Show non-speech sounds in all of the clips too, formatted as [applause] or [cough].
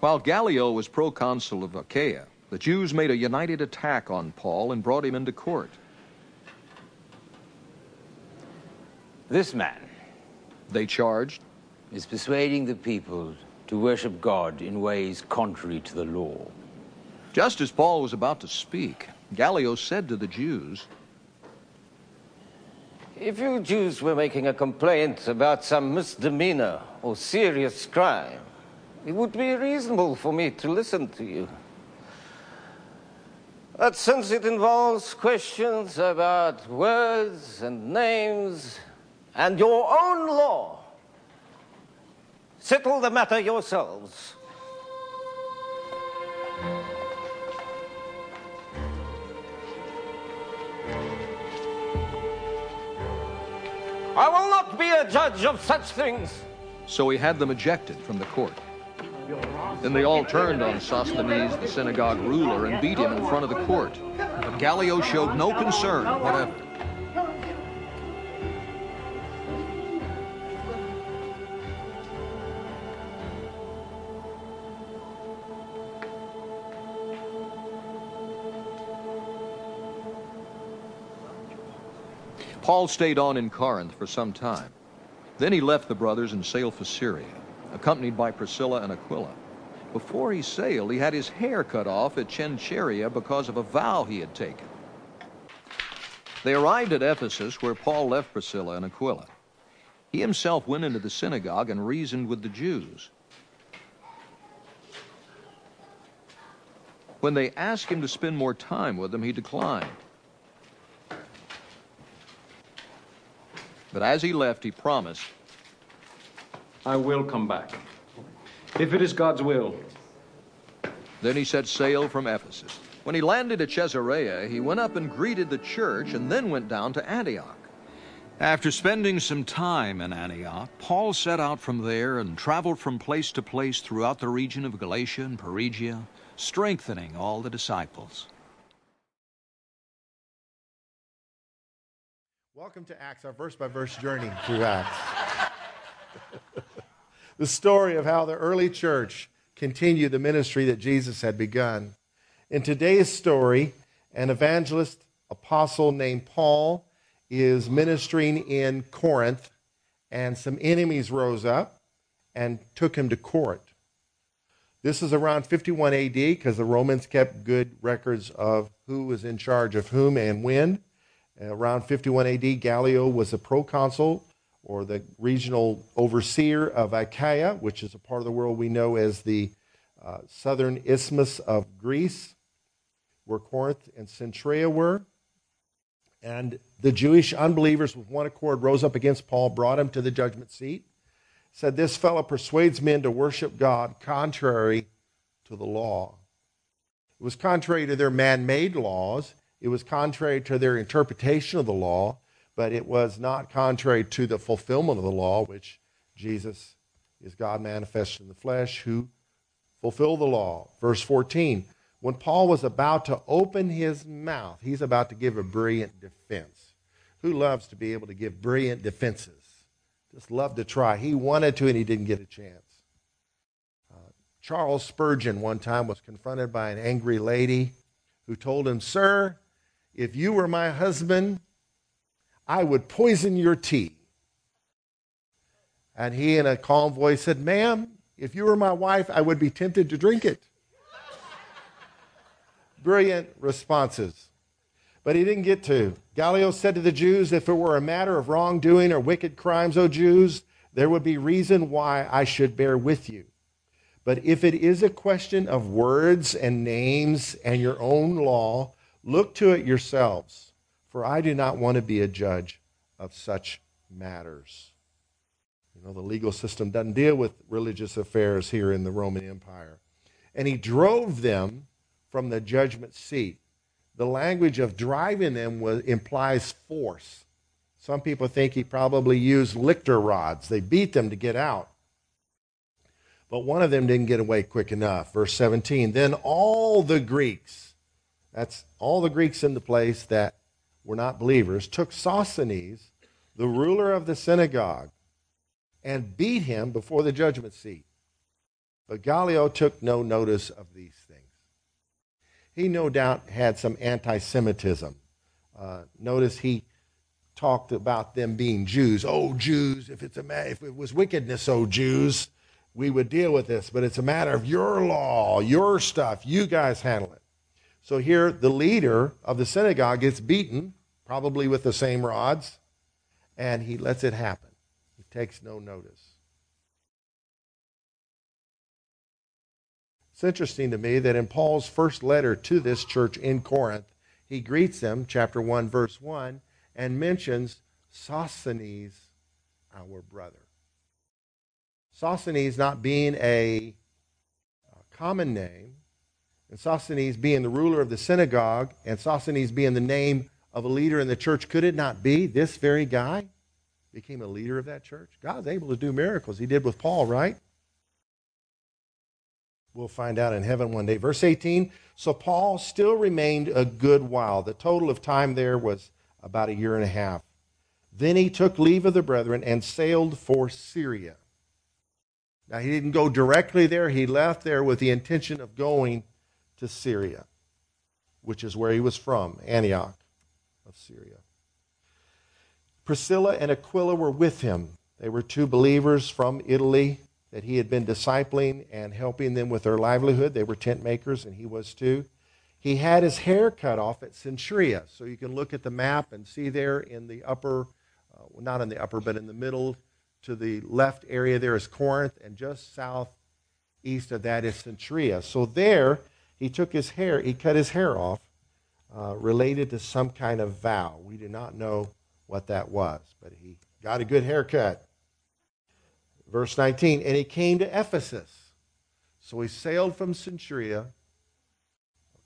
While Gallio was proconsul of Achaia, the Jews made a united attack on Paul and brought him into court. This man, They charged, is persuading the people to worship God in ways contrary to the law. just as Paul was about to speak, Gallio said to the Jews, If you Jews were making a complaint about some misdemeanor or serious crime, it would be reasonable for me to listen to you. But since it involves questions about words and names and your own law, settle the matter yourselves. I will not be a judge of such things. so he had them ejected from the court. Then they all turned on Sosthenes, the synagogue ruler, and beat him in front of the court. But Gallio showed no concern whatever. Paul stayed on in Corinth for some time. Then he left the brothers and sailed for Syria, accompanied by Priscilla and Aquila. Before he sailed, he had his hair cut off at Cenchrea because of a vow he had taken. They arrived at Ephesus, where Paul left Priscilla and Aquila. He himself went into the synagogue and reasoned with the Jews. When they asked him to spend more time with them, he declined. But as he left, he promised, I will come back. If it is God's will. Then he set sail from Ephesus. When he landed at Caesarea, he went up and greeted the church and then went down to Antioch. After spending some time in Antioch, Paul set out from there and traveled from place to place throughout the region of Galatia and Phrygia, strengthening all the disciples. Welcome to Acts, our verse by verse journey through Acts. [laughs] the story of how the early church continued the ministry that Jesus had begun. In today's story, an evangelist apostle named Paul is ministering in Corinth, and some enemies rose up and took him to court. This is around 51 AD because the Romans kept good records of who was in charge of whom and when. Around 51 AD, Gallio was a proconsul or the regional overseer of Achaia, which is a part of the world we know as the uh, southern isthmus of Greece, where Corinth and Cenchrea were. And the Jewish unbelievers, with one accord, rose up against Paul, brought him to the judgment seat, said, This fellow persuades men to worship God contrary to the law. It was contrary to their man made laws. It was contrary to their interpretation of the law, but it was not contrary to the fulfillment of the law, which Jesus is God manifested in the flesh who fulfilled the law. Verse 14 When Paul was about to open his mouth, he's about to give a brilliant defense. Who loves to be able to give brilliant defenses? Just love to try. He wanted to, and he didn't get a chance. Uh, Charles Spurgeon one time was confronted by an angry lady who told him, Sir, if you were my husband, I would poison your tea. And he, in a calm voice, said, Ma'am, if you were my wife, I would be tempted to drink it. Brilliant responses. But he didn't get to. Gallio said to the Jews, If it were a matter of wrongdoing or wicked crimes, O Jews, there would be reason why I should bear with you. But if it is a question of words and names and your own law, look to it yourselves, for I do not want to be a judge of such matters. You know, the legal system doesn't deal with religious affairs here in the Roman Empire. And he drove them from the judgment seat. The language of driving them was, implies force. Some people think he probably used lictor rods. They beat them to get out. But one of them didn't get away quick enough. Verse 17 Then all the Greeks, that's all the Greeks in the place that were not believers, took Sosthenes, the ruler of the synagogue, and beat him before the judgment seat. But Gallio took no notice of these things. He no doubt had some anti Semitism. Uh, notice he talked about them being Jews. Oh, Jews, if, it's a ma- if it was wickedness, oh, Jews, we would deal with this. But it's a matter of your law, your stuff. You guys handle it. So here, the leader of the synagogue gets beaten, probably with the same rods, and he lets it happen. He takes no notice. It's interesting to me that in Paul's first letter to this church in Corinth, he greets them, chapter 1, verse 1, and mentions Sosthenes, our brother. Sosthenes not being a, common name, and Sosthenes being the ruler of the synagogue, and Sosthenes being the name of a leader in the church, could it not be this very guy became a leader of that church? God's able to do miracles. He did with Paul, right? We'll find out in heaven one day. Verse 18 So Paul still remained a good while. The total of time there was about a year and a half. Then he took leave of the brethren and sailed for Syria. Now, he didn't go directly there, he left there with the intention of going to Syria, which is where he was from, Antioch of Syria. Priscilla and Aquila were with him. They were two believers from Italy that he had been discipling and helping them with their livelihood. They were tent makers, and he was too. He had his hair cut off at Cenchrea. So you can look at the map and see there in the upper, uh, not in the upper, but in the middle to the left area there is Corinth, and just southeast of that is Cenchrea. So there, he took his hair, he cut his hair off, uh, related to some kind of vow. We do not know what that was, but he got a good haircut. Verse 19, and he came to Ephesus. So he sailed from Cenchrea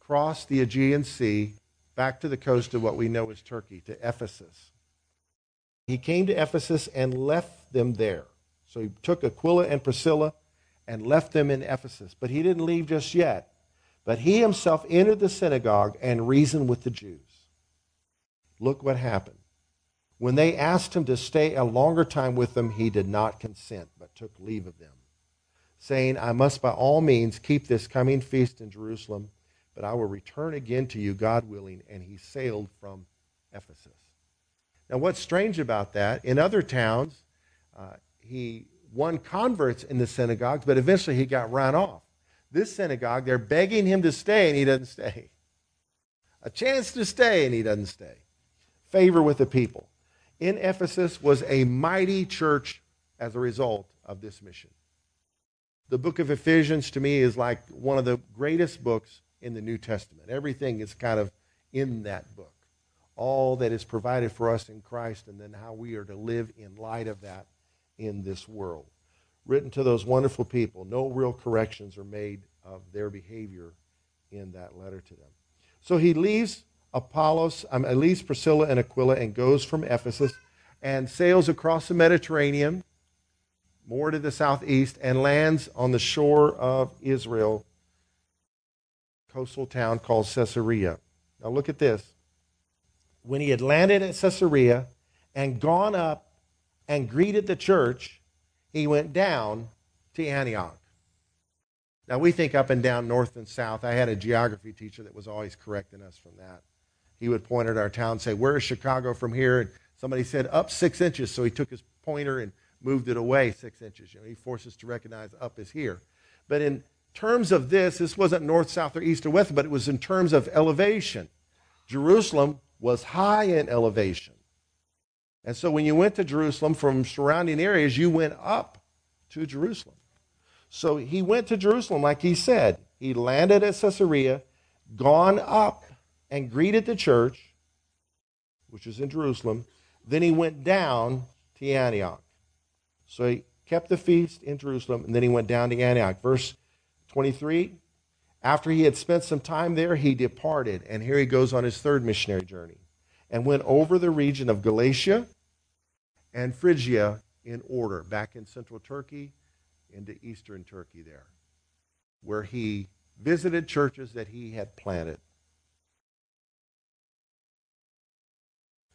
across the Aegean Sea back to the coast of what we know as Turkey, to Ephesus. He came to Ephesus and left them there. So he took Aquila and Priscilla and left them in Ephesus. But he didn't leave just yet. But he himself entered the synagogue and reasoned with the Jews. Look what happened. When they asked him to stay a longer time with them, he did not consent, but took leave of them, saying, I must by all means keep this coming feast in Jerusalem but I will return again to you, God willing. And he sailed from Ephesus. Now, what's strange about that, in other towns, uh, he won converts in the synagogues, but eventually he got run off. This synagogue, they're begging him to stay, and he doesn't stay. A chance to stay, and he doesn't stay. Favor with the people. In Ephesus was a mighty church as a result of this mission. The book of Ephesians, to me, is like one of the greatest books in the New Testament. Everything is kind of in that book. All that is provided for us in Christ, and then how we are to live in light of that in this world. Written to those wonderful people. No real corrections are made of their behavior in that letter to them. So he leaves Apollos, um, leaves Priscilla and Aquila and goes from Ephesus and sails across the Mediterranean, more to the southeast, and lands on the shore of Israel coastal town called Caesarea. Now look at this. When he had landed at Caesarea and gone up and greeted the church, he went down to Antioch. Now we think up and down, north and south. I had a geography teacher that was always correcting us from that. He would point at our town and say, Where is Chicago from here? And somebody said, Up six inches. So he took his pointer and moved it away six inches. You know, he forced us to recognize up is here. But in terms of this, this wasn't north, south, or east or west, but it was in terms of elevation. Jerusalem was high in elevation. And so when you went to Jerusalem from surrounding areas, you went up to Jerusalem. So he went to Jerusalem, like he said. He landed at Caesarea, gone up and greeted the church, which is in Jerusalem. Then he went down to Antioch. So he kept the feast in Jerusalem, and then he went down to Antioch. Verse 23. After he had spent some time there, he departed, and here he goes on his third missionary journey, and went over the region of Galatia and Phrygia in order, back in central Turkey into eastern Turkey there, where he visited churches that he had planted.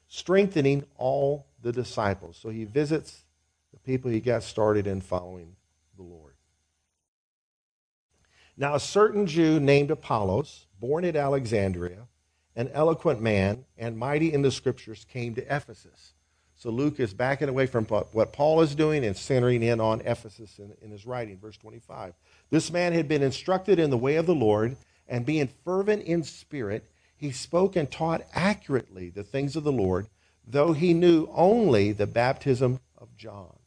Strengthening all the disciples. So he visits the people he got started in following the Lord. Now, a certain Jew named Apollos, born at Alexandria, an eloquent man and mighty in the scriptures, came to Ephesus. So Luke is backing away from what Paul is doing and centering in on Ephesus in, in his writing, verse 25. This man had been instructed in the way of the Lord, and being fervent in spirit, he spoke and taught accurately the things of the Lord, though he knew only the baptism of John.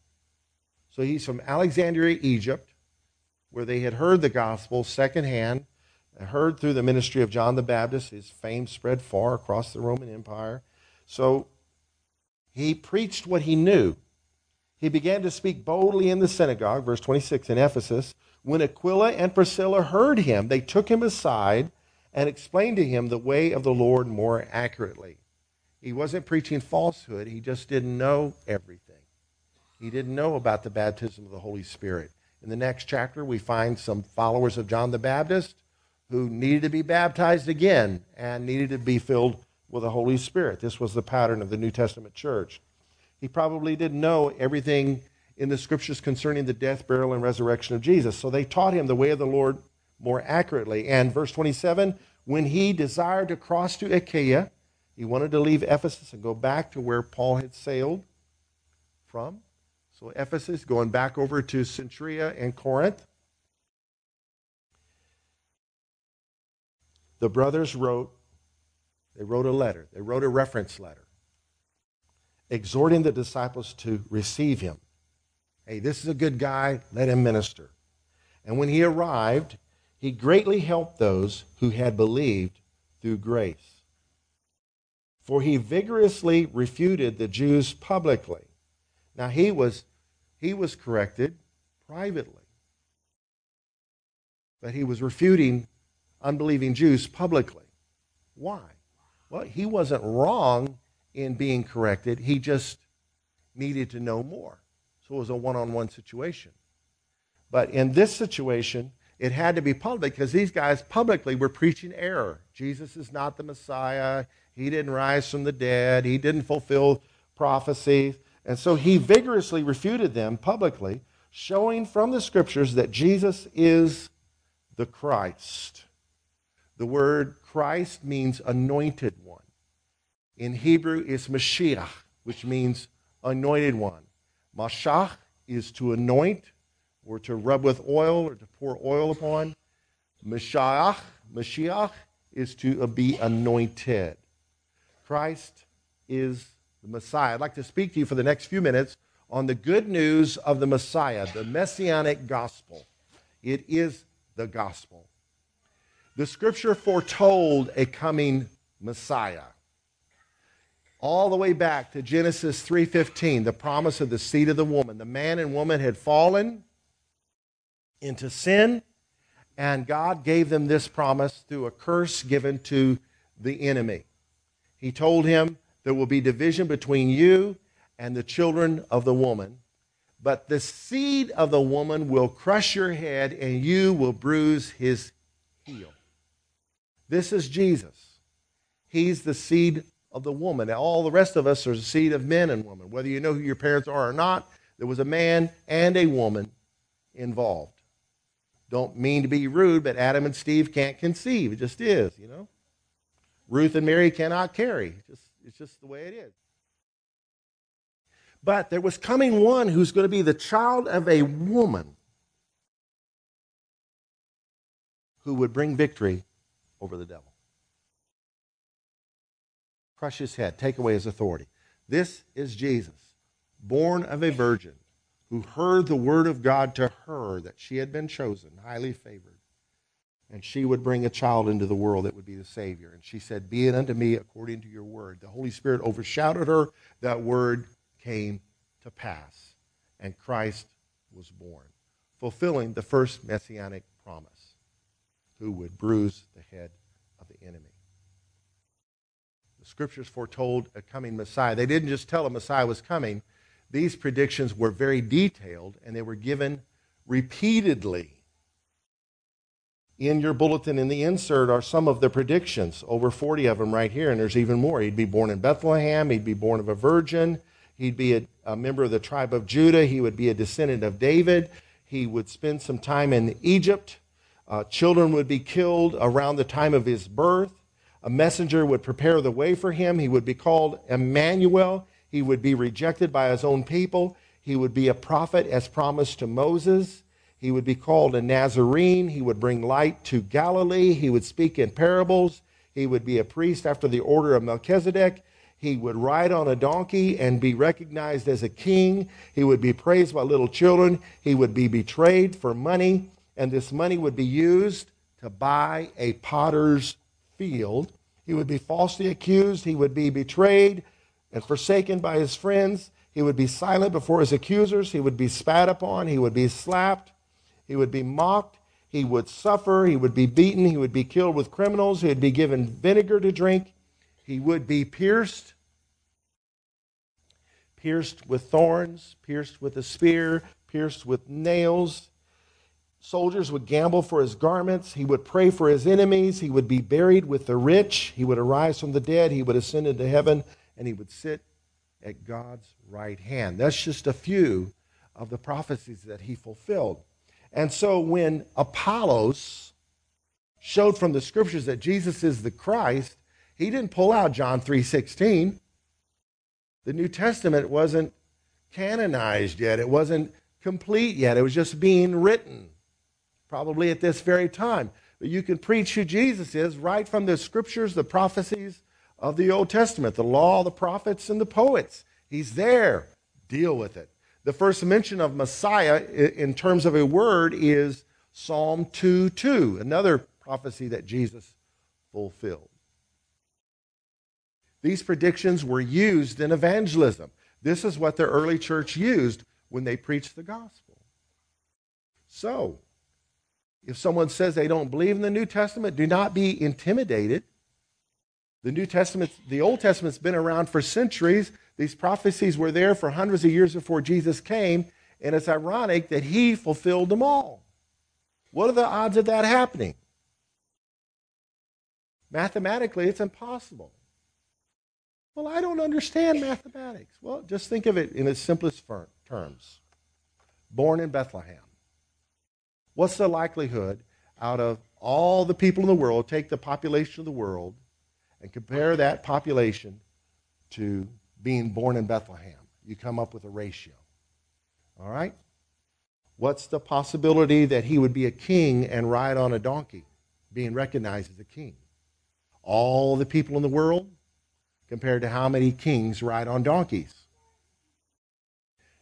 So he's from Alexandria, Egypt, where they had heard the gospel secondhand, heard through the ministry of John the Baptist. His fame spread far across the Roman Empire. So he preached what he knew. He began to speak boldly in the synagogue, verse 26 in Ephesus. When Aquila and Priscilla heard him, they took him aside and explained to him the way of the Lord more accurately. He wasn't preaching falsehood, he just didn't know everything. He didn't know about the baptism of the Holy Spirit. In the next chapter, we find some followers of John the Baptist who needed to be baptized again and needed to be filled with the Holy Spirit. This was the pattern of the New Testament church. He probably didn't know everything in the scriptures concerning the death, burial, and resurrection of Jesus. So they taught him the way of the Lord more accurately. And verse 27 when he desired to cross to Achaia, he wanted to leave Ephesus and go back to where Paul had sailed from. So Ephesus, going back over to Cenchrea and Corinth. The brothers wrote, they wrote a letter, they wrote a reference letter, exhorting the disciples to receive him. Hey, this is a good guy, let him minister. And when he arrived, he greatly helped those who had believed through grace. For he vigorously refuted the Jews publicly. Now he was he was corrected privately. But he was refuting unbelieving Jews publicly. Why? Well, he wasn't wrong in being corrected. He just needed to know more. So it was a one on one situation. But in this situation, it had to be public because these guys publicly were preaching error. Jesus is not the Messiah. He didn't rise from the dead. He didn't fulfill prophecies. And so he vigorously refuted them publicly, showing from the scriptures that Jesus is the Christ. The word Christ means anointed one. In Hebrew, it's Mashiach, which means anointed one. Mashach is to anoint or to rub with oil or to pour oil upon. Mashiach, Mashiach is to be anointed. Christ is the Messiah. I'd like to speak to you for the next few minutes on the good news of the Messiah, the messianic gospel. It is the gospel. The scripture foretold a coming Messiah. All the way back to Genesis 3:15, the promise of the seed of the woman. The man and woman had fallen into sin, and God gave them this promise through a curse given to the enemy. He told him, There will be division between you and the children of the woman, but the seed of the woman will crush your head, and you will bruise his heel. This is Jesus. He's the seed of the woman. Now, all the rest of us are the seed of men and women. Whether you know who your parents are or not, there was a man and a woman involved. Don't mean to be rude, but Adam and Steve can't conceive. It just is, you know. Ruth and Mary cannot carry. It's just, it's just the way it is. But there was coming one who's going to be the child of a woman who would bring victory over the devil. Crush his head, take away his authority. This is Jesus, born of a virgin, who heard the word of God to her that she had been chosen, highly favored. And she would bring a child into the world that would be the Savior. And she said, Be it unto me according to your word. The Holy Spirit overshadowed her. That word came to pass. And Christ was born, fulfilling the first messianic promise, who would bruise the head of the enemy. The scriptures foretold a coming Messiah. They didn't just tell a Messiah was coming, these predictions were very detailed and they were given repeatedly. In your bulletin in the insert are some of the predictions, over 40 of them right here, and there's even more. He'd be born in Bethlehem, he'd be born of a virgin, he'd be a, a member of the tribe of Judah, he would be a descendant of David, he would spend some time in Egypt. Uh, children would be killed around the time of his birth. A messenger would prepare the way for him. He would be called Emmanuel. He would be rejected by his own people. He would be a prophet as promised to Moses. He would be called a Nazarene. He would bring light to Galilee. He would speak in parables. He would be a priest after the order of Melchizedek. He would ride on a donkey and be recognized as a king. He would be praised by little children. He would be betrayed for money, and this money would be used to buy a potter's field. He would be falsely accused. He would be betrayed and forsaken by his friends. He would be silent before his accusers. He would be spat upon. He would be slapped. He would be mocked. He would suffer. He would be beaten. He would be killed with criminals. He would be given vinegar to drink. He would be pierced, pierced with thorns, pierced with a spear, pierced with nails. Soldiers would gamble for his garments. He would pray for his enemies. He would be buried with the rich. He would arise from the dead. He would ascend into heaven, and he would sit at God's right hand. That's just a few of the prophecies that he fulfilled. And so when Apollos showed from the scriptures that Jesus is the Christ, he didn't pull out John 3:16. The New Testament wasn't canonized yet. It wasn't complete yet. It was just being written, probably at this very time. But you can preach who Jesus is right from the scriptures, the prophecies of the Old Testament, the law, the prophets, and the poets. He's there. Deal with it. The first mention of Messiah in terms of a word is Psalm 2 2, another prophecy that Jesus fulfilled. These predictions were used in evangelism. This is what the early church used when they preached the gospel. So, if someone says they don't believe in the New Testament, do not be intimidated. The New Testament, the Old Testament's been around for centuries. These prophecies were there for hundreds of years before Jesus came, and it's ironic that he fulfilled them all. What are the odds of that happening? Mathematically, it's impossible. Well, I don't understand mathematics. Well, just think of it in its simplest terms. Born in Bethlehem. What's the likelihood out of all the people in the world, take the population of the world, and compare that population to being born in Bethlehem? You come up with a ratio. All right? What's the possibility that he would be a king and ride on a donkey, being recognized as a king? All the people in the world, compared to how many kings ride on donkeys.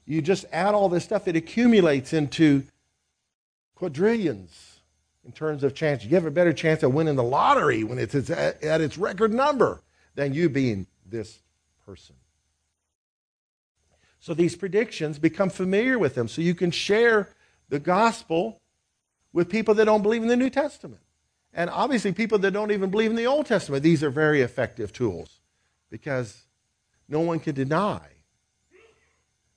You just add all this stuff, it accumulates into quadrillions in terms of chance. You have a better chance of winning the lottery when it's at, its record number than you being this person. So these predictions become familiar with them so you can share the gospel with people that don't believe in the New Testament. And obviously, people that don't even believe in the Old Testament, these are very effective tools because no one can deny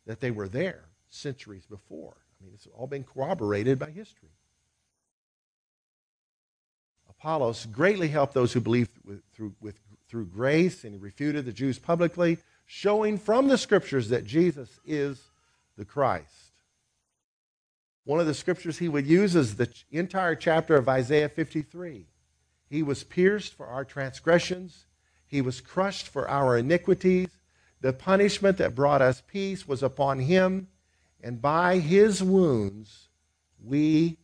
that they were there centuries before. I mean, it's all been corroborated by history. Apollos greatly helped those who believed with, through, with, through grace, and he refuted the Jews publicly, showing from the scriptures that Jesus is the Christ. One of the scriptures he would use is the entire chapter of Isaiah 53. He was pierced for our transgressions, he was crushed for our iniquities. The punishment that brought us peace was upon him, and by his wounds we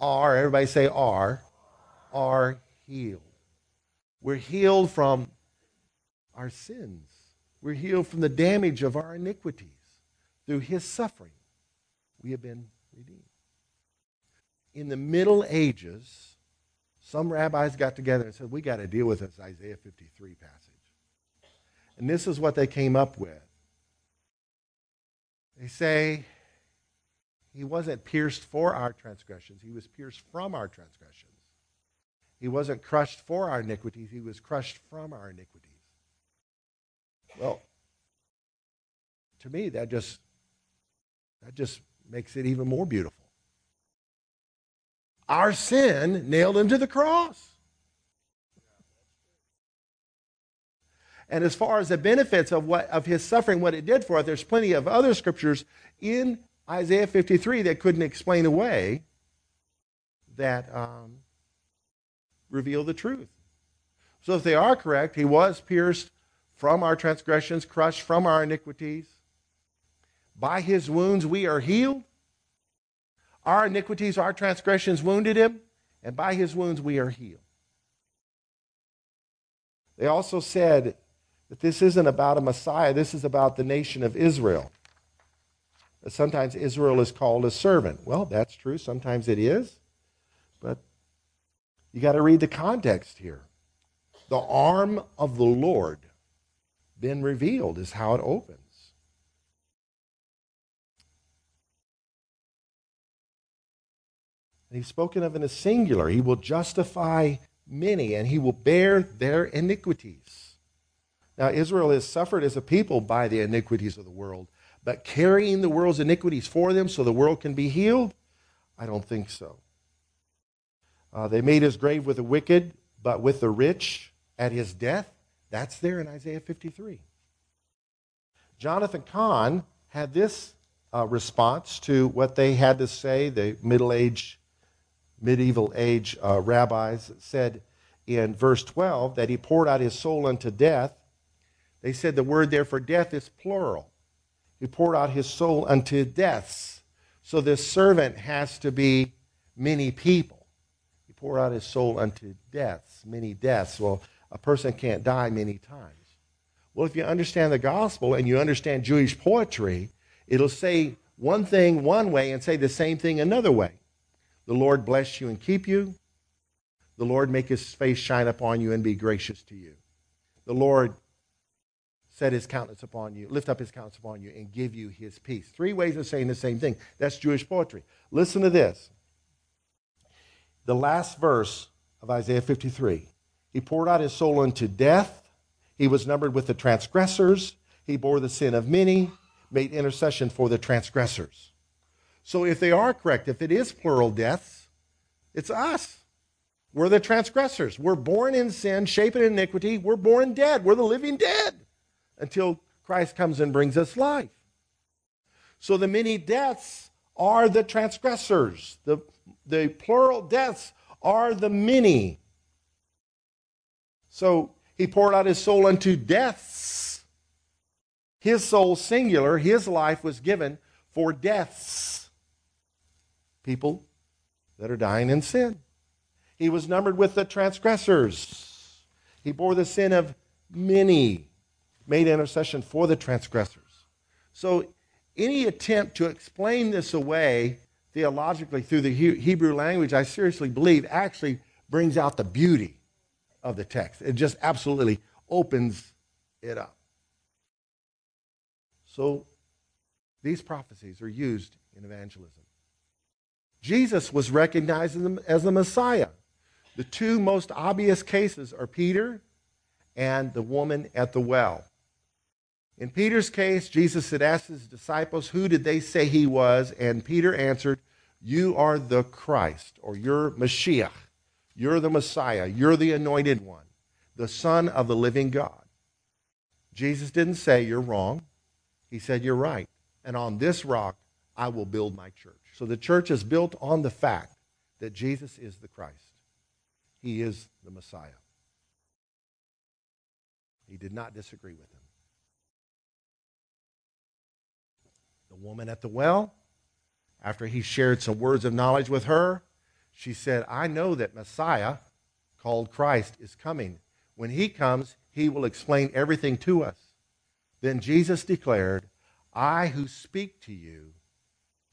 are, everybody say are, are healed. We're healed from our sins. We're healed from the damage of our iniquities. Through his suffering, we have been redeemed. In the Middle Ages, some rabbis got together and said, We got to deal with this Isaiah 53 passage. And this is what they came up with. They say, He wasn't pierced for our transgressions, He was pierced from our transgressions. He wasn't crushed for our iniquities, He was crushed from our iniquities. Well, to me, that just that just makes it even more beautiful our sin nailed him to the cross. And as far as the benefits of what of his suffering, what it did for us, there's plenty of other scriptures in Isaiah 53 that couldn't explain away that um, reveal the truth. So if they are correct, he was pierced from our transgressions, crushed from our iniquities. By his wounds we are healed. Our iniquities, our transgressions wounded him, and by his wounds we are healed. They also said that this isn't about a Messiah, this is about the nation of Israel. Sometimes Israel is called a servant. Well, that's true. Sometimes it is. But you got to read the context here. The arm of the Lord been revealed is how it opens. And he's spoken of in a singular. He will justify many, and he will bear their iniquities. Now, Israel has suffered as a people by the iniquities of the world, but carrying the world's iniquities for them so the world can be healed? I don't think so. Uh, they made his grave with the wicked, but with the rich at his death. That's there in Isaiah 53. Jonathan Cahn had this uh, response to what they had to say, the middle age, medieval age uh, rabbis said in verse 12 that he poured out his soul unto death. They said the word there for death is plural. He poured out his soul unto deaths. So this servant has to be many people. He poured out his soul unto deaths, many deaths. Well, a person can't die many times. Well, if you understand the gospel and you understand Jewish poetry, it'll say one thing one way and say the same thing another way. The Lord bless you and keep you. The Lord make his face shine upon you and be gracious to you. The Lord set his countenance upon you, lift up his countenance upon you, and give you his peace. Three ways of saying the same thing. That's Jewish poetry. Listen to this. The last verse of Isaiah 53 He poured out his soul unto death. He was numbered with the transgressors. He bore the sin of many, made intercession for the transgressors. So if they are correct, if it is plural deaths, it's us. We're the transgressors. We're born in sin, shaped in iniquity. We're born dead. We're the living dead until Christ comes and brings us life. So the many deaths are the transgressors. The, the plural deaths are the many. So he poured out his soul unto deaths. His soul, singular, his life was given for deaths. People that are dying in sin. He was numbered with the transgressors. He bore the sin of many, made intercession for the transgressors. So, any attempt to explain this away theologically through the Hebrew language, I seriously believe, actually brings out the beauty of the text. It just absolutely opens it up. So, these prophecies are used in evangelism. Jesus was recognized as the Messiah. The two most obvious cases are Peter and the woman at the well. In Peter's case, Jesus had asked his disciples, Who did they say he was? And Peter answered, You are the Christ, or you're Mashiach. You're the Messiah. You're the anointed one, the Son of the living God. Jesus didn't say, You're wrong. He said, You're right. And on this rock, I will build my church. So the church is built on the fact that Jesus is the Christ. He is the Messiah. He did not disagree with him. The woman at the well, after he shared some words of knowledge with her, she said, I know that Messiah, called Christ, is coming. When he comes, he will explain everything to us. Then Jesus declared, I who speak to you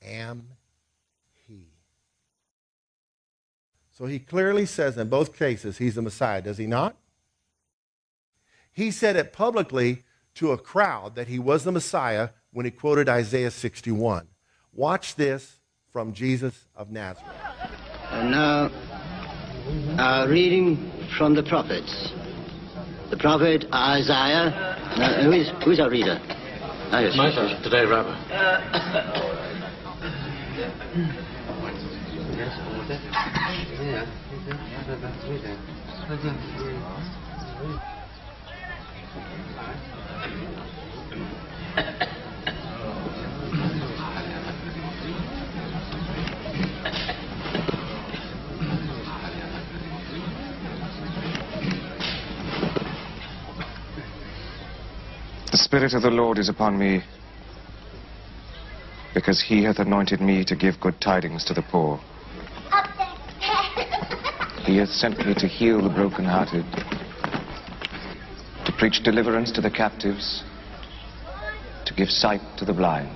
am he. So he clearly says in both cases he's the Messiah, does he not? He said it publicly to a crowd that he was the Messiah when he quoted Isaiah 61. Watch this from Jesus of Nazareth. And now, our reading from the prophets. The prophet Isaiah. Now, who, is, who is our reader? Oh, yes, yes, today, Rabbi. Uh, The Spirit of the Lord is upon me, because he hath anointed me to give good tidings to the poor. He hath sent me to heal the brokenhearted, to preach deliverance to the captives, to give sight to the blind,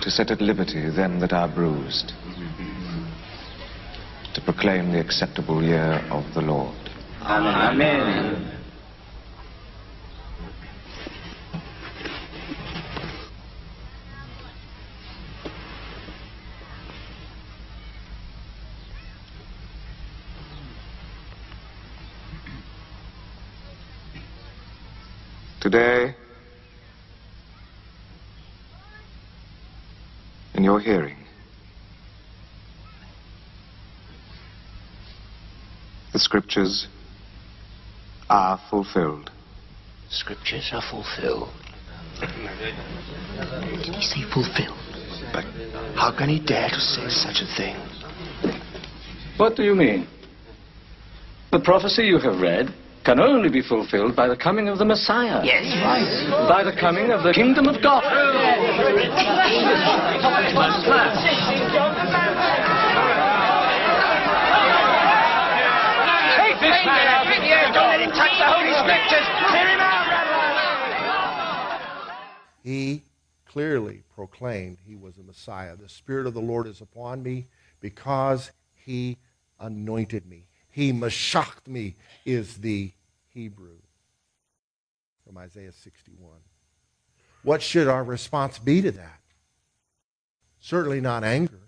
to set at liberty them that are bruised, to proclaim the acceptable year of the Lord. Amen. Today, in your hearing, the scriptures are fulfilled. Scriptures are fulfilled. Did he say fulfilled? But how can he dare to say such a thing? What do you mean? The prophecy you have read can only be fulfilled by the coming of the Messiah. Yes, right. By the coming of the kingdom of God. Take this man out. Don't let him touch the Holy Scriptures. Clear him out, He clearly proclaimed he was a Messiah. The Spirit of the Lord is upon me because he anointed me. He mashached me is the Hebrew from Isaiah 61. What should our response be to that? Certainly not anger.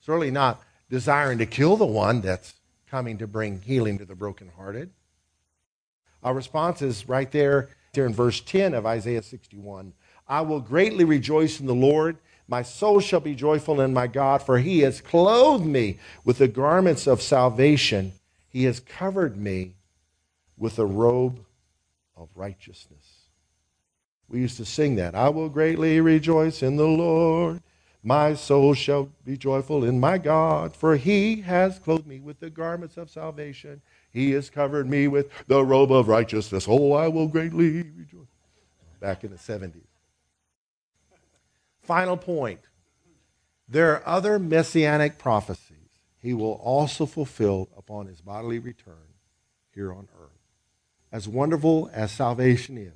Certainly not desiring to kill the one that's coming to bring healing to the brokenhearted. Our response is right there, there in verse 10 of Isaiah 61. I will greatly rejoice in the Lord. My soul shall be joyful in my God, for he has clothed me with the garments of salvation. He has covered me with a robe of righteousness. We used to sing that. I will greatly rejoice in the Lord. My soul shall be joyful in my God, for he has clothed me with the garments of salvation. He has covered me with the robe of righteousness. Oh, I will greatly rejoice. Back in the 70s. Final point. There are other messianic prophecies he will also fulfill upon his bodily return here on earth. As wonderful as salvation is,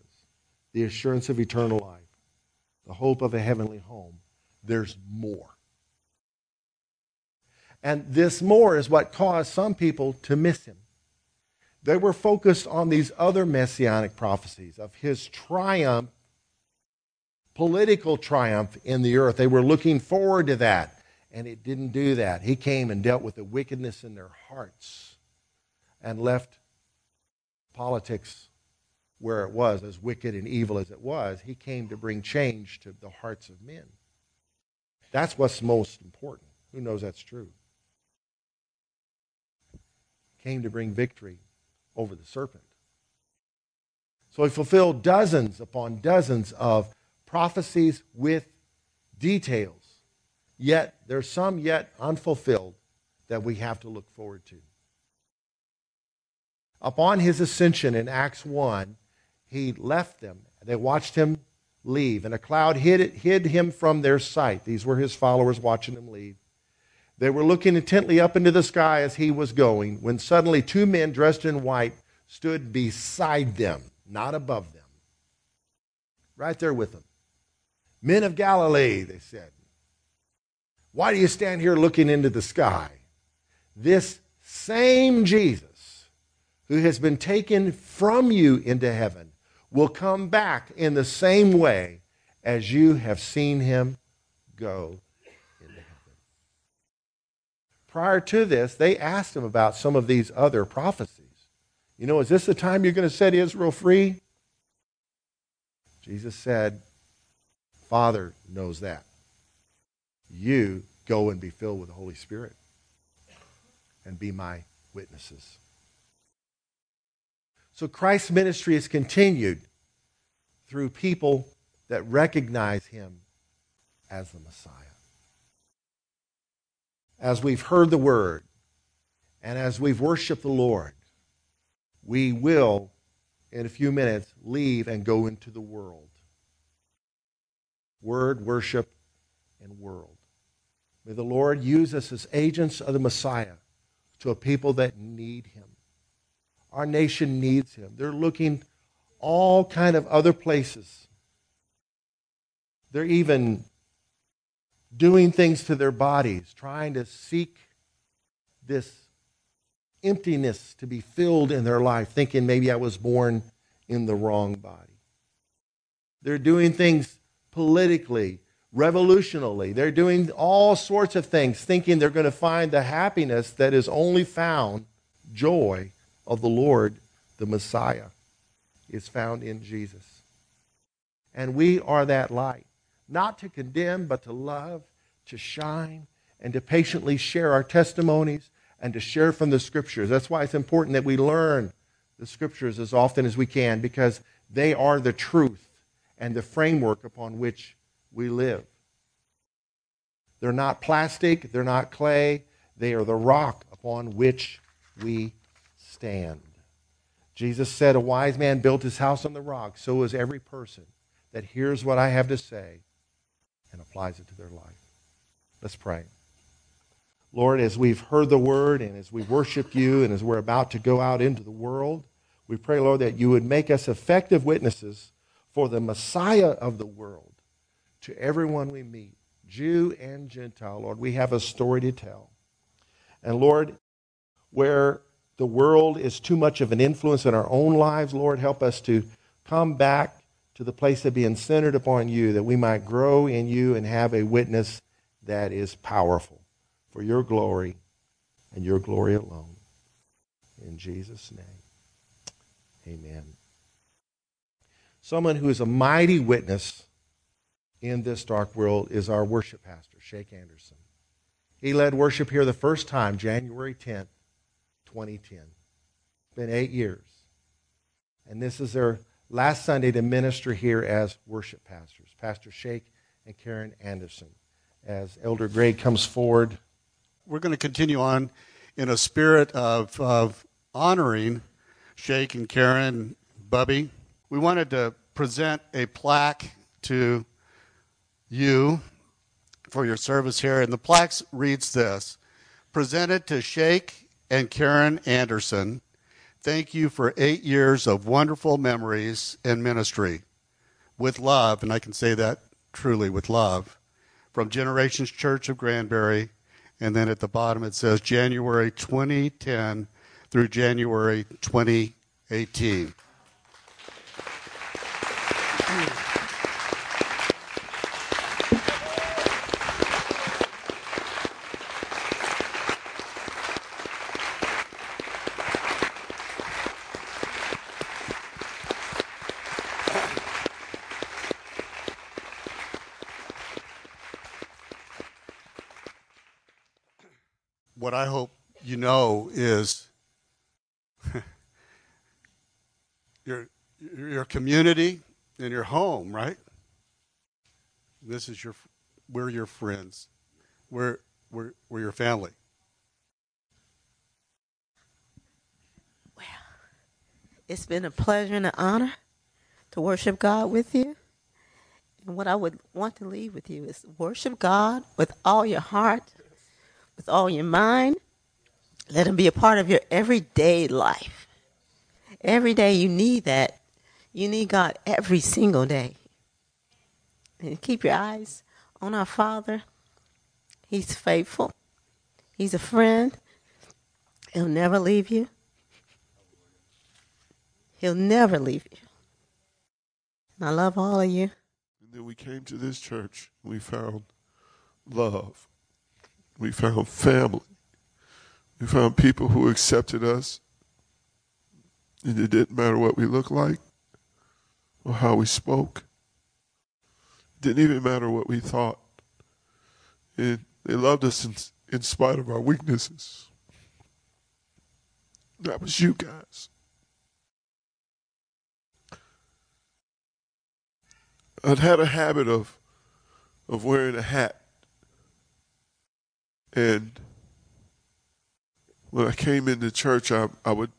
the assurance of eternal life, the hope of a heavenly home, there's more. And this more is what caused some people to miss him. They were focused on these other messianic prophecies of his triumph, political triumph in the earth. They were looking forward to that, and it didn't do that. He came and dealt with the wickedness in their hearts and left politics where it was, as wicked and evil as it was. He came to bring change to the hearts of men. That's what's most important. Who knows that's true? Came to bring victory over the serpent. So he fulfilled dozens upon dozens of prophecies with details. Yet there's some yet unfulfilled that we have to look forward to. Upon his ascension in Acts 1, he left them. They watched him leave, and a cloud hid, hid him from their sight. These were his followers watching him leave. They were looking intently up into the sky as he was going, when suddenly two men dressed in white stood beside them, not above them, right there with them. Men of Galilee, they said, why do you stand here looking into the sky? This same Jesus who has been taken from you into heaven will come back in the same way as you have seen him go into heaven. Prior to this, they asked him about some of these other prophecies. You know, is this the time you're going to set Israel free? Jesus said, Father knows that. You go and be filled with the Holy Spirit and be my witnesses. So Christ's ministry is continued through people that recognize him as the Messiah. As we've heard the word and as we've worshiped the Lord, we will in a few minutes, leave and go into the world. Word, worship, and world. May the Lord use us as agents of the Messiah to a people that need him. Our nation needs him. They're looking all kind of other places. They're even doing things to their bodies, trying to seek this emptiness to be filled in their life, thinking maybe I was born in the wrong body. They're doing things politically, revolutionally. They're doing all sorts of things, thinking they're going to find the happiness that is only found, joy of the Lord, the Messiah, is found in Jesus. And we are that light, not to condemn, but to love, to shine, and to patiently share our testimonies and to share from the scriptures. That's why it's important that we learn the scriptures as often as we can because they are the truth and the framework upon which we live. They're not plastic, they're not clay, they are the rock upon which we stand. Jesus said, A wise man built his house on the rock, so is every person that hears what I have to say and applies it to their life. Let's pray. Lord, as we've heard the word and as we worship you and as we're about to go out into the world, we pray, Lord, that you would make us effective witnesses for the Messiah of the world to everyone we meet, Jew and Gentile. Lord, we have a story to tell. And Lord, where the world is too much of an influence in our own lives, Lord, help us to come back to the place of being centered upon you, that we might grow in you and have a witness that is powerful for your glory and your glory alone. In Jesus' name, amen. Someone who is a mighty witness in this dark world is our worship pastor, Shake Anderson. He led worship here the first time, January 10th, 2010. It's been eight years. And this is their last Sunday to minister here as worship pastors, Pastor Shake and Karen Anderson. As Elder Gray comes forward, we're going to continue on in a spirit of, of honoring Shake and Karen, Bubby. We wanted to present a plaque to you for your service here, and the plaque reads this Presented to Shake and Karen Anderson. Thank you for eight years of wonderful memories and ministry. With love, and I can say that truly with love, from Generations Church of Granbury and then at the bottom it says January 2010 through January 2018. What I hope you know is [laughs] your your community and your home, right? This is your we're your friends. We're we're we're your family. Well, it's been a pleasure and an honor to worship God with you. And what I would want to leave with you is worship God with all your heart, with all your mind. Let him be a part of your everyday life. Every day you need that. You need God every single day. And keep your eyes on our Father. He's faithful. He's a friend. He'll never leave you. He'll never leave you. And I love all of you. And then we came to this church. We found love. We found family. We found people who accepted us. And it didn't matter what we looked like or how we spoke. It didn't even matter what we thought. And they loved us in, in spite of our weaknesses. That was you guys. I'd had a habit of of wearing a hat and when I came into church, I, I would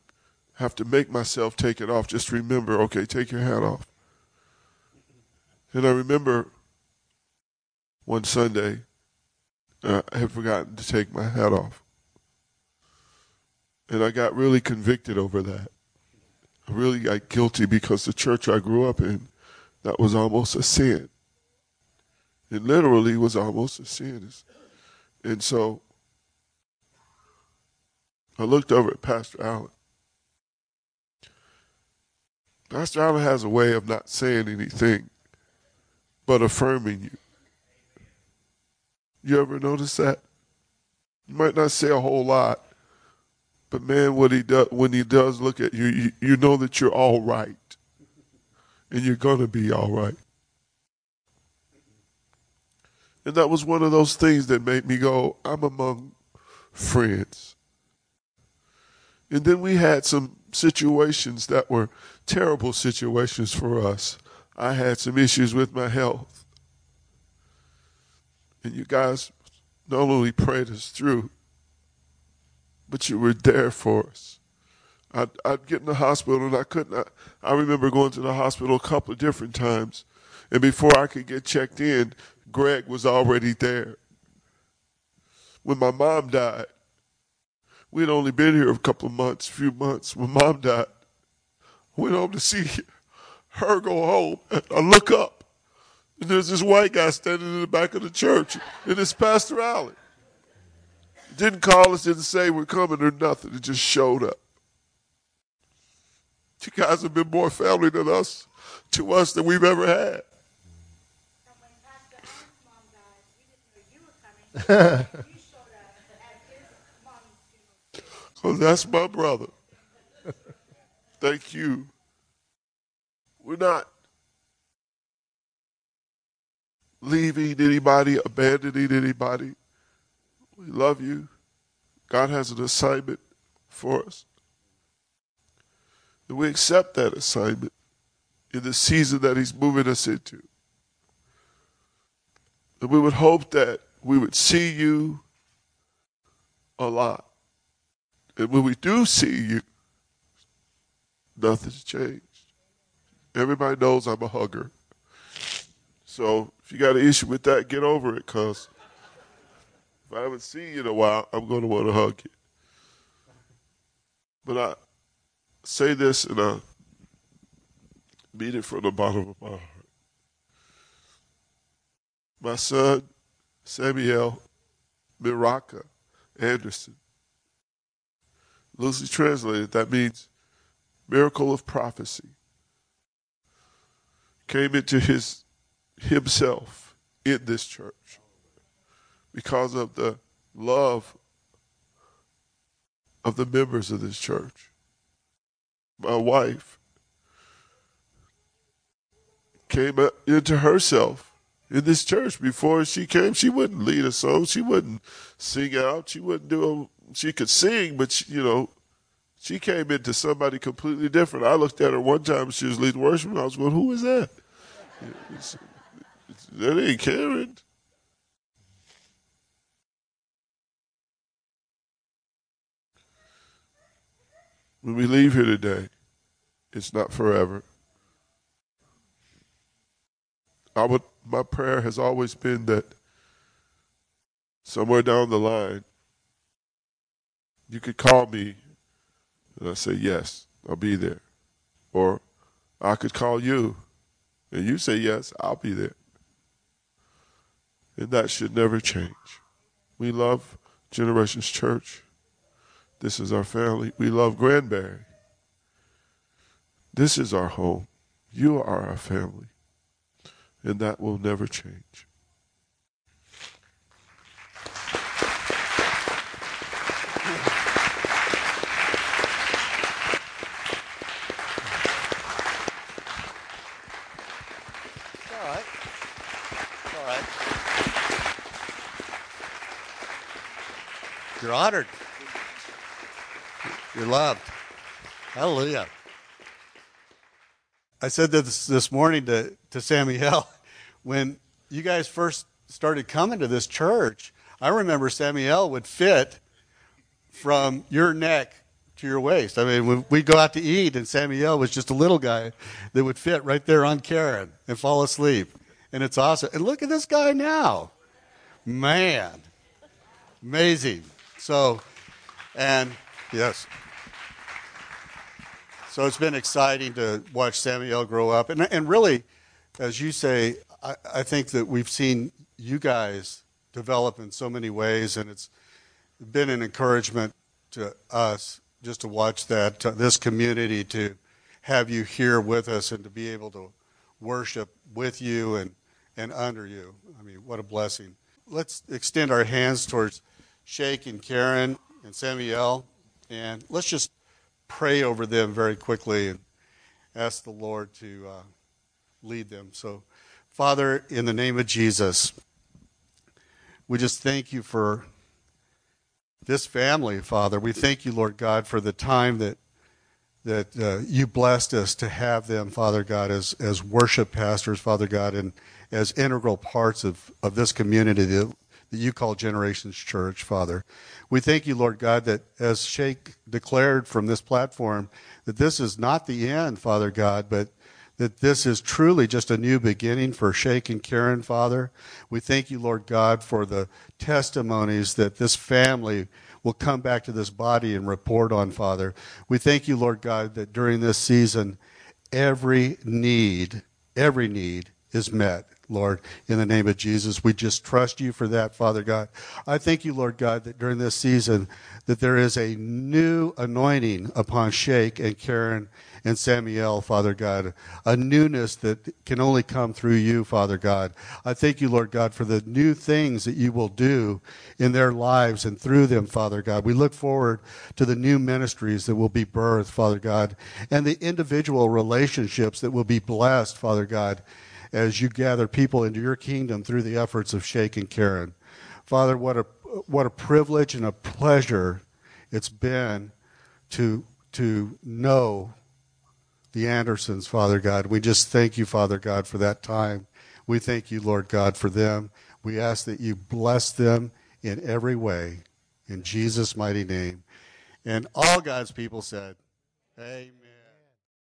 have to make myself take it off. Just remember, okay, take your hat off. And I remember one Sunday, uh, I had forgotten to take my hat off. And I got really convicted over that. I really got guilty because the church I grew up in, that was almost a sin. It literally was almost a sin. And so I looked over at Pastor Allen. Pastor Allen has a way of not saying anything but affirming you. You ever notice that? You might not say a whole lot, but man, what he does when he does look at you, you, you know that you're all right, and you're gonna be all right. And that was one of those things that made me go, I'm among friends. And then we had some situations that were terrible situations for us. I had some issues with my health. And you guys not only prayed us through, but you were there for us. I'd, I'd get in the hospital and I couldn't. I, I remember going to the hospital a couple of different times. And before I could get checked in, Greg was already there. When my mom died, we'd only been here a couple of months, a few months. When mom died, I went home to see her go home. And I look up, and there's this white guy standing in the back of the church, and it's Pastor Allen. Didn't call us, didn't say we're coming or nothing. It just showed up. You guys have been more family than us to us than we've ever had. [laughs] Because that's my brother. Thank you. We're not leaving anybody, abandoning anybody. We love you. God has an assignment for us. And we accept that assignment in the season that He's moving us into. And we would hope that we would see you a lot. And when we do see you, nothing's changed. Everybody knows I'm a hugger. So if you got an issue with that, get over it, cuz if I haven't seen you in a while, I'm going to want to hug you. But I say this and I mean it from the bottom of my heart. My son, Samuel Miraka Anderson. Loosely translated, that means miracle of prophecy. Came into his himself in this church because of the love of the members of this church. My wife came into herself in this church. Before she came, she wouldn't lead a song. She wouldn't sing out. She wouldn't do a, she could sing, but she, you know, she came into somebody completely different. I looked at her one time. She was leading worship, and I was going, "Who is that? It's, it's, that ain't Karen." When we leave here today, it's not forever. I would my prayer has always been that somewhere down the line you could call me and I say yes, I'll be there. Or I could call you and you say yes, I'll be there. And that should never change. We love Generations Church. This is our family. We love Granbury. This is our home. You are our family and that will never change. You're honored. You're loved. Hallelujah. I said this this morning to, to Samuel [laughs] when you guys first started coming to this church. I remember Samuel would fit from your neck to your waist. I mean, we'd go out to eat, and Samuel was just a little guy that would fit right there on Karen and fall asleep. And it's awesome. And look at this guy now. Man. Amazing. So, and yes. So it's been exciting to watch Samuel grow up. And, and really, as you say, I, I think that we've seen you guys develop in so many ways, and it's been an encouragement to us just to watch that, uh, this community, to have you here with us and to be able to worship with you and, and under you. I mean, what a blessing. Let's extend our hands towards Shake and Karen and Samuel, and let's just pray over them very quickly and ask the Lord to uh, lead them. So, Father, in the name of Jesus, we just thank you for this family, Father. We thank you, Lord God, for the time that that uh, you blessed us to have them, Father God, as as worship pastors, Father God, and as integral parts of, of this community that you call Generations Church, Father. We thank you, Lord God, that as Shake declared from this platform, that this is not the end, Father God, but that this is truly just a new beginning for Shake and Karen, Father. We thank you, Lord God, for the testimonies that this family will come back to this body and report on, Father. We thank you, Lord God, that during this season, every need, every need is met. Lord, in the name of Jesus. We just trust you for that, Father God. I thank you, Lord God, that during this season that there is a new anointing upon Shake and Karen and Samuel, Father God, a newness that can only come through you, Father God. I thank you, Lord God, for the new things that you will do in their lives and through them, Father God. We look forward to the new ministries that will be birthed, Father God, and the individual relationships that will be blessed, Father God as you gather people into your kingdom through the efforts of Shake and Karen. Father, what a, what a privilege and a pleasure it's been to, to know the Andersons, Father God. We just thank you, Father God, for that time. We thank you, Lord God, for them. We ask that you bless them in every way. In Jesus' mighty name. And all God's people said, Amen.